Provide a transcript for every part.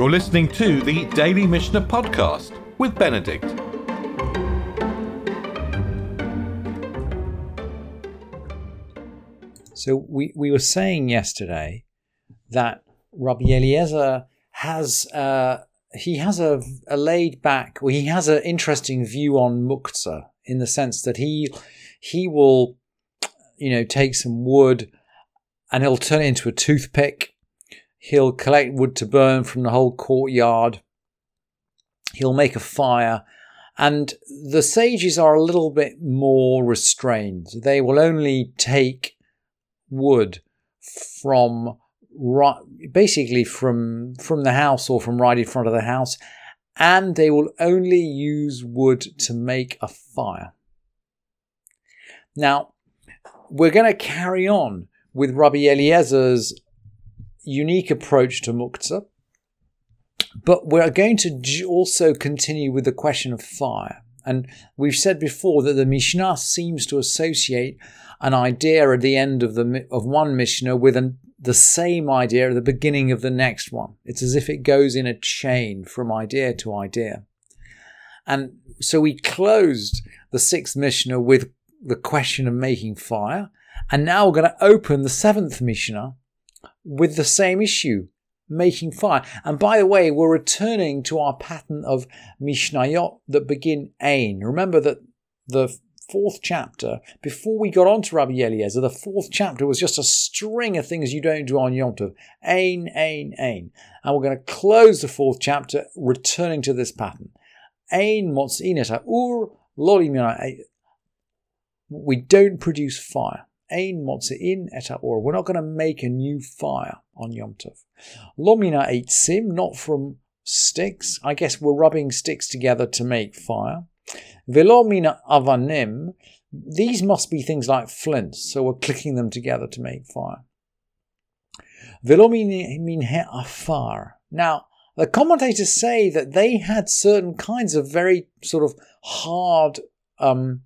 You're listening to the Daily Mishnah Podcast with Benedict. So we, we were saying yesterday that Rabbi Eliezer has uh, he has a, a laid back, well, he has an interesting view on muktzah in the sense that he he will you know take some wood and he'll turn it into a toothpick. He'll collect wood to burn from the whole courtyard. He'll make a fire. And the sages are a little bit more restrained. They will only take wood from basically from from the house or from right in front of the house, and they will only use wood to make a fire. Now, we're going to carry on with Rabbi Eliezer's unique approach to muktzah, but we're going to also continue with the question of fire. And we've said before that the Mishnah seems to associate an idea at the end of the of one Mishnah with an, the same idea at the beginning of the next one. It's as if it goes in a chain from idea to idea. And so we closed the sixth Mishnah with the question of making fire. And now we're going to open the seventh Mishnah with the same issue, making fire. And by the way, we're returning to our pattern of Mishnayot that begin Ain. Remember that the fourth chapter, before we got on to Rabbi Eliezer, the fourth chapter was just a string of things you don't do on Yom Tov. Ain, Ain, Ain. And we're going to close the fourth chapter returning to this pattern. Ain motz'inet ur We don't produce fire. Ain motz'in et or. We're not going to make a new fire on Yom Tov. Lomina sim, not from sticks. I guess we're rubbing sticks together to make fire. Velomina avanim, these must be things like flints, so we're clicking them together to make fire. Velomin afar. Now, the commentators say that they had certain kinds of very sort of hard um,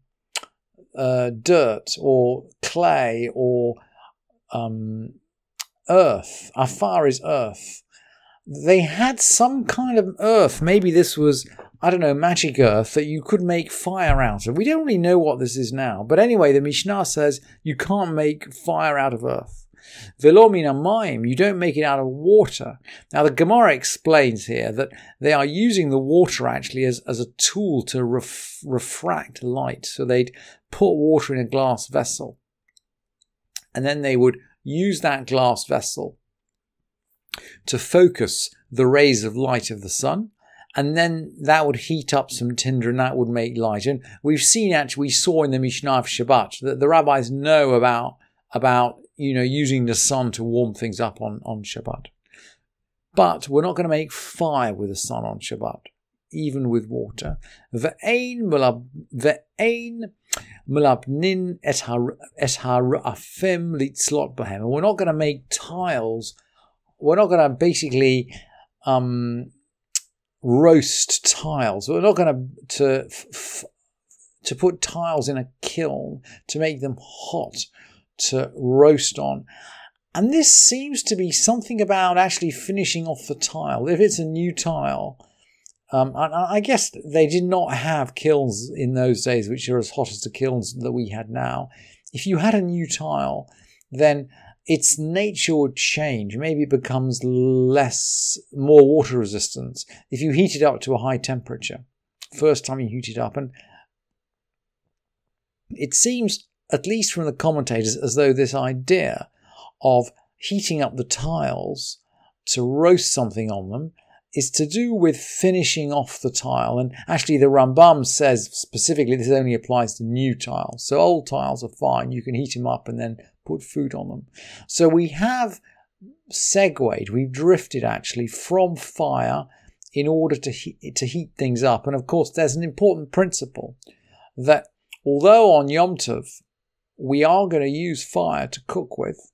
uh, dirt or clay or um, earth. Afar is earth. They had some kind of earth. Maybe this was I don't know, magic earth that you could make fire out of. We don't really know what this is now. But anyway, the Mishnah says you can't make fire out of earth. Velomina maim, you don't make it out of water. Now, the Gemara explains here that they are using the water actually as, as a tool to ref, refract light. So they'd put water in a glass vessel, and then they would use that glass vessel to focus the rays of light of the sun and then that would heat up some tinder and that would make light. And we've seen actually, we saw in the Mishnah of Shabbat that the rabbis know about, about you know, using the sun to warm things up on, on Shabbat. But we're not going to make fire with the sun on Shabbat, even with water. Ve'ein mulabnin et harafim litzlot behem. We're not going to make tiles. We're not going to basically um, roast tiles. We're not going to to to put tiles in a kiln to make them hot to roast on. And this seems to be something about actually finishing off the tile. If it's a new tile, um, I guess they did not have kilns in those days, which are as hot as the kilns that we had now. If you had a new tile, then its nature would change. Maybe it becomes less, more water resistant if you heat it up to a high temperature. First time you heat it up. And it seems, at least from the commentators, as though this idea of heating up the tiles to roast something on them is to do with finishing off the tile. And actually, the Rambam says specifically this only applies to new tiles. So old tiles are fine. You can heat them up and then put food on them. So we have segued, we've drifted actually from fire in order to heat, to heat things up. And of course, there's an important principle that although on Yom Tov we are going to use fire to cook with,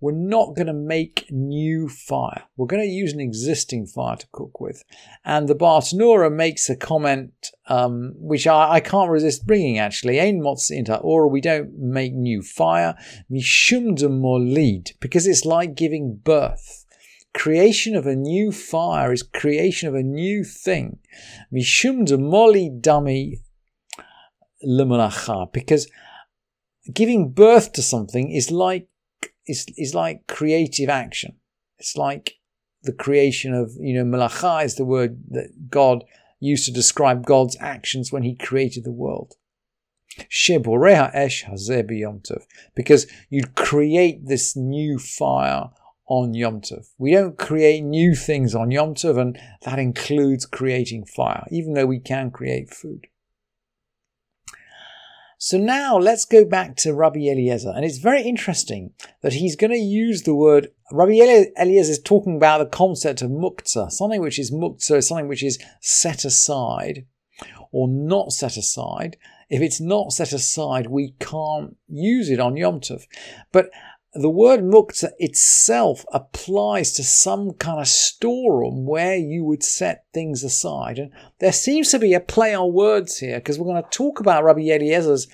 we're not going to make new fire. We're going to use an existing fire to cook with. And the Bartenura makes a comment, um, which I, I, can't resist bringing actually. Ein inta, or we don't make new fire. Mishum de molid, because it's like giving birth. creation of a new fire is creation of a new thing. Mishum de moli dami because giving birth to something is like is is like creative action. It's like the creation of you know malacha is the word that God used to describe God's actions when He created the world. Because you'd create this new fire on Yom Tov. We don't create new things on Yom Tov, and that includes creating fire, even though we can create food. So now let's go back to Rabbi Eliezer. And it's very interesting that he's going to use the word, Rabbi Eliezer is talking about the concept of muktzah, something which is muktzah, something which is set aside or not set aside. If it's not set aside, we can't use it on Yom Tov. But the word muktzah itself applies to some kind of storeroom where you would set things aside. And there seems to be a play on words here because we're going to talk about Rabbi Eliezer's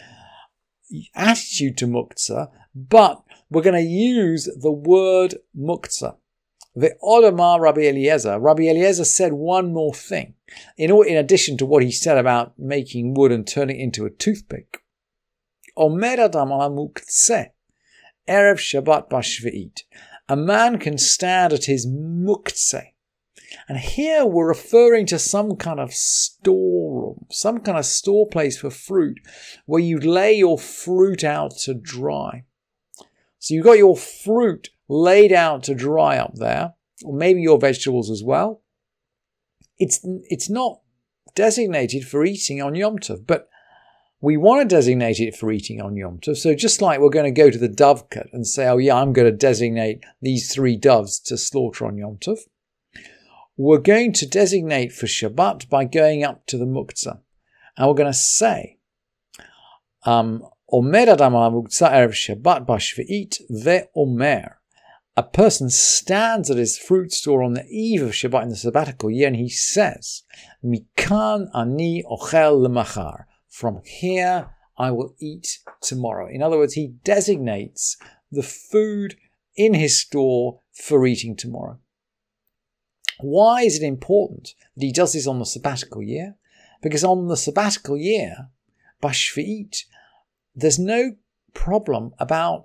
attitude to muktzah, but we're going to use the word muktzah. The Olamar Rabbi Eliezer, Rabbi Eliezer said one more thing. In, in addition to what he said about making wood and turning it into a toothpick. Omer Adam al Erev Shabbat Bashvit. A man can stand at his muktzeh. And here we're referring to some kind of storeroom, some kind of store place for fruit where you lay your fruit out to dry. So you've got your fruit laid out to dry up there, or maybe your vegetables as well. It's, it's not designated for eating on Yom Tov, but we want to designate it for eating on Yom Tov. So just like we're going to go to the dovecote and say, oh yeah, I'm going to designate these three doves to slaughter on Yom Tov, we're going to designate for Shabbat by going up to the muktzah. And we're going to say, um, Omer Adam al erev Shabbat bashveit ve'omer. A person stands at his fruit store on the eve of Shabbat in the sabbatical year and he says, Mikan ani ochel lemachar. From here I will eat tomorrow. In other words, he designates the food in his store for eating tomorrow. Why is it important that he does this on the sabbatical year? Because on the sabbatical year, Bashvit, there's no problem about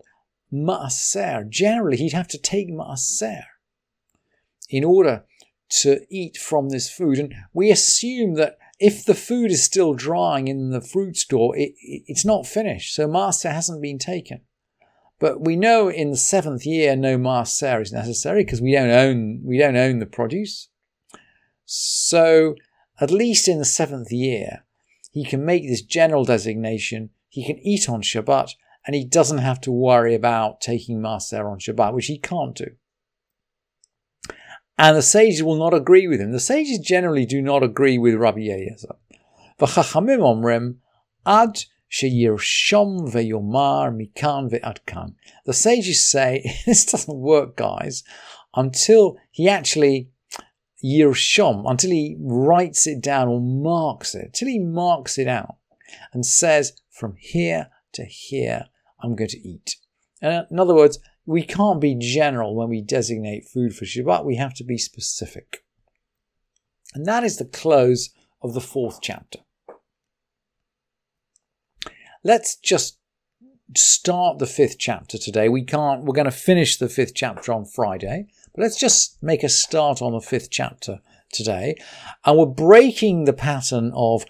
maaser. Generally, he'd have to take maaser in order to eat from this food. And we assume that if the food is still drying in the fruit store, it, it, it's not finished. So maaser hasn't been taken. But we know in the seventh year no maaser is necessary because we don't own we don't own the produce. So at least in the seventh year, he can make this general designation. He can eat on Shabbat, and he doesn't have to worry about taking maaser on Shabbat, which he can't do. And the sages will not agree with him. The sages generally do not agree with Rabbi Eliezer. Omrem ad sheyirshom ve'yomar mikan The sages say, this doesn't work, guys, until he actually yirshom, until he writes it down or marks it, till he marks it out and says, from here to here, I'm going to eat. In other words, we can't be general when we designate food for Shabbat, we have to be specific. And that is the close of the fourth chapter. Let's just start the fifth chapter today. We can't, we're going to finish the fifth chapter on Friday, but let's just make a start on the fifth chapter today. And we're breaking the pattern of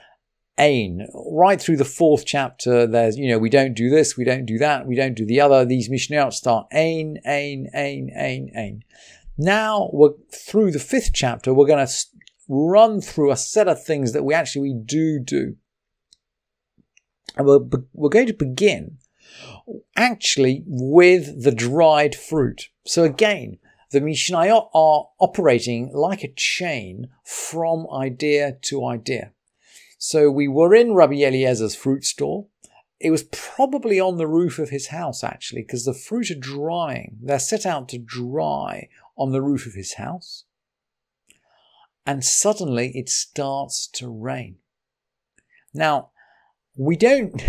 Ain. Right through the fourth chapter, there's, you know, we don't do this, we don't do that, we don't do the other. These Mishnayot start Ain, Ain, Ain, Ain, Ain. Now we're through the fifth chapter, we're going to run through a set of things that we actually we do do. And we're, we're going to begin actually with the dried fruit. So again, the Mishnayot are operating like a chain from idea to idea. So we were in Rabbi Eliezer's fruit store. It was probably on the roof of his house, actually, because the fruit are drying. They're set out to dry on the roof of his house. And suddenly it starts to rain. Now, we don't,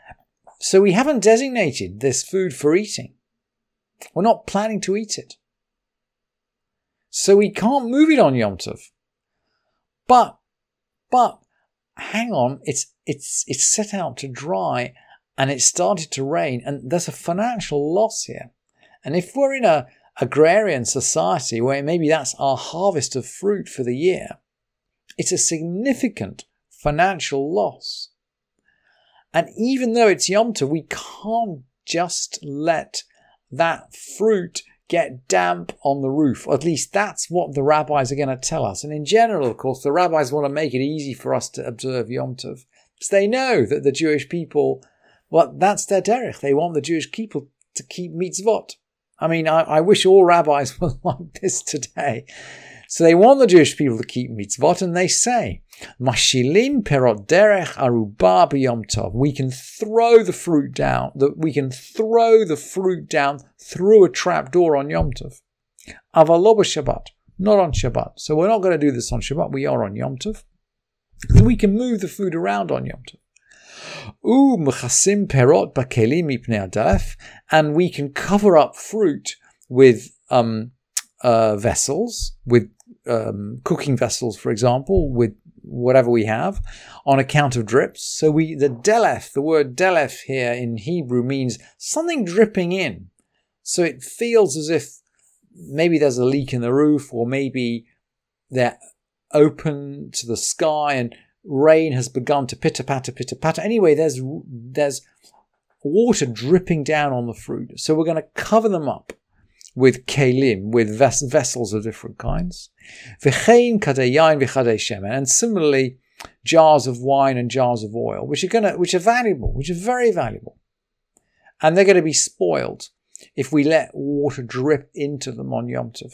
so we haven't designated this food for eating. We're not planning to eat it. So we can't move it on Yom Tov. But, but, hang on, it's, it's, it's set out to dry and it started to rain and there's a financial loss here. And if we're in a agrarian society where maybe that's our harvest of fruit for the year, it's a significant financial loss. And even though it's Yom Tov, we can't just let that fruit get damp on the roof. At least that's what the rabbis are going to tell us. And in general, of course, the rabbis want to make it easy for us to observe Yom Tov. Because they know that the Jewish people, well, that's their derech. They want the Jewish people to keep mitzvot. I mean, I, I wish all rabbis were like this today. So they want the Jewish people to keep mitzvot, and they say, "Mashilim perot derech aruba b'yom tov." We can throw the fruit down. That we can throw the fruit down through a trap door on Yom Tov. Shabbat, not on Shabbat. So we're not going to do this on Shabbat. We are on Yom Tov. So we can move the food around on Yom Tov. perot bakelim and we can cover up fruit with um, uh, vessels, with um, cooking vessels, for example, with whatever we have, on account of drips. So we the delef, the word delef here in Hebrew means something dripping in. So it feels as if maybe there's a leak in the roof, or maybe they're open to the sky and rain has begun to pitter patter, pitter patter. Anyway, there's there's water dripping down on the fruit. So we're going to cover them up with kelim, with ves- vessels of different kinds. And similarly, jars of wine and jars of oil, which are gonna, which are valuable, which are very valuable. And they're going to be spoiled if we let water drip into them on Yom Tov.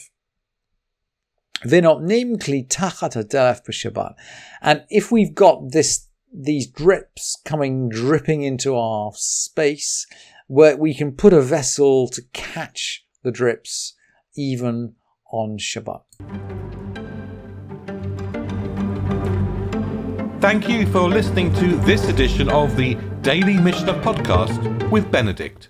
And if we've got this, these drips coming dripping into our space, where we can put a vessel to catch the drips even on Shabbat. Thank you for listening to this edition of the Daily Mishnah Podcast with Benedict.